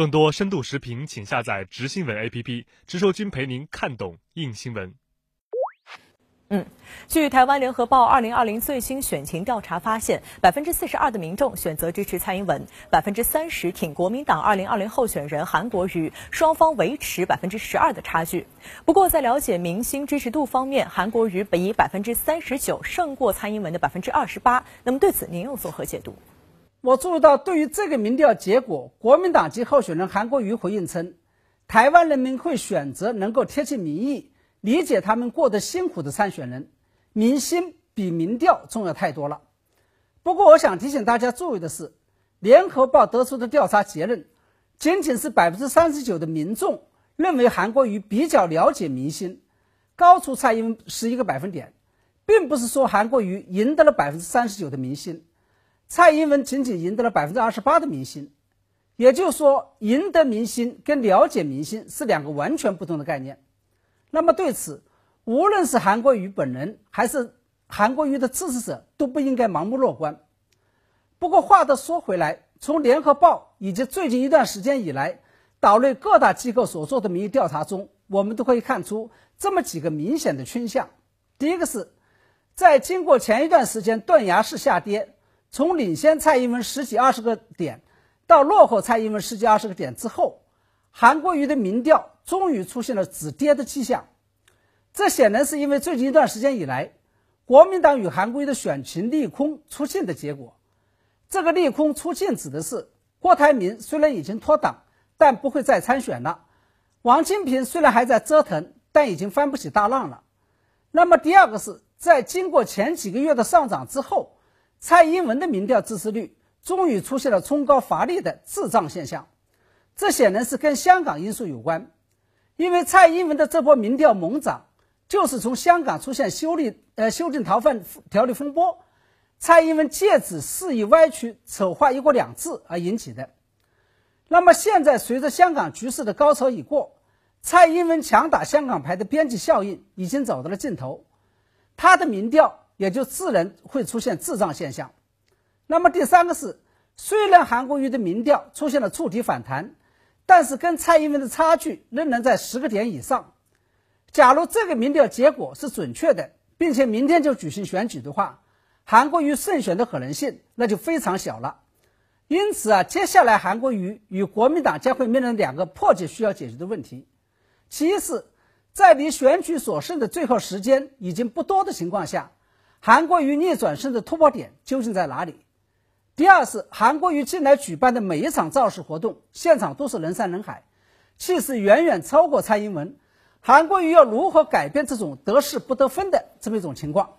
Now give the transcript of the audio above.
更多深度视频，请下载直新闻 APP，直说君陪您看懂硬新闻。嗯，据台湾联合报二零二零最新选情调查发现，百分之四十二的民众选择支持蔡英文，百分之三十挺国民党二零二零候选人韩国瑜，双方维持百分之十二的差距。不过，在了解民心支持度方面，韩国瑜本以百分之三十九胜过蔡英文的百分之二十八。那么，对此您又作何解读？我注意到，对于这个民调结果，国民党籍候选人韩国瑜回应称，台湾人民会选择能够贴近民意。理解他们过得辛苦的参选人，民心比民调重要太多了。不过，我想提醒大家注意的是，联合报得出的调查结论，仅仅是百分之三十九的民众认为韩国瑜比较了解民心，高出蔡英文十一个百分点，并不是说韩国瑜赢得了百分之三十九的民心，蔡英文仅仅赢得了百分之二十八的民心。也就是说，赢得民心跟了解民心是两个完全不同的概念。那么对此，无论是韩国瑜本人还是韩国瑜的支持者，都不应该盲目乐观。不过话都说回来，从联合报以及最近一段时间以来岛内各大机构所做的民意调查中，我们都可以看出这么几个明显的倾向：第一个是，在经过前一段时间断崖式下跌，从领先蔡英文十几二十个点到落后蔡英文十几二十个点之后。韩国瑜的民调终于出现了止跌的迹象，这显然是因为最近一段时间以来，国民党与韩国瑜的选情利空出尽的结果。这个利空出尽指的是郭台铭虽然已经脱党，但不会再参选了；王金平虽然还在折腾，但已经翻不起大浪了。那么第二个是在经过前几个月的上涨之后，蔡英文的民调支持率终于出现了冲高乏力的滞胀现象。这显然是跟香港因素有关，因为蔡英文的这波民调猛涨，就是从香港出现修例呃修订逃犯条例风波，蔡英文借此肆意歪曲丑化一国两制而引起的。那么现在随着香港局势的高潮已过，蔡英文强打香港牌的边际效应已经走到了尽头，他的民调也就自然会出现滞胀现象。那么第三个是，虽然韩国瑜的民调出现了触底反弹。但是跟蔡英文的差距仍然在十个点以上。假如这个民调结果是准确的，并且明天就举行选举的话，韩国瑜胜选的可能性那就非常小了。因此啊，接下来韩国瑜与国民党将会面临两个迫切需要解决的问题：其一是，在离选举所剩的最后时间已经不多的情况下，韩国瑜逆转胜的突破点究竟在哪里？第二是韩国瑜近来举办的每一场造势活动，现场都是人山人海，气势远远超过蔡英文。韩国瑜要如何改变这种得势不得分的这么一种情况？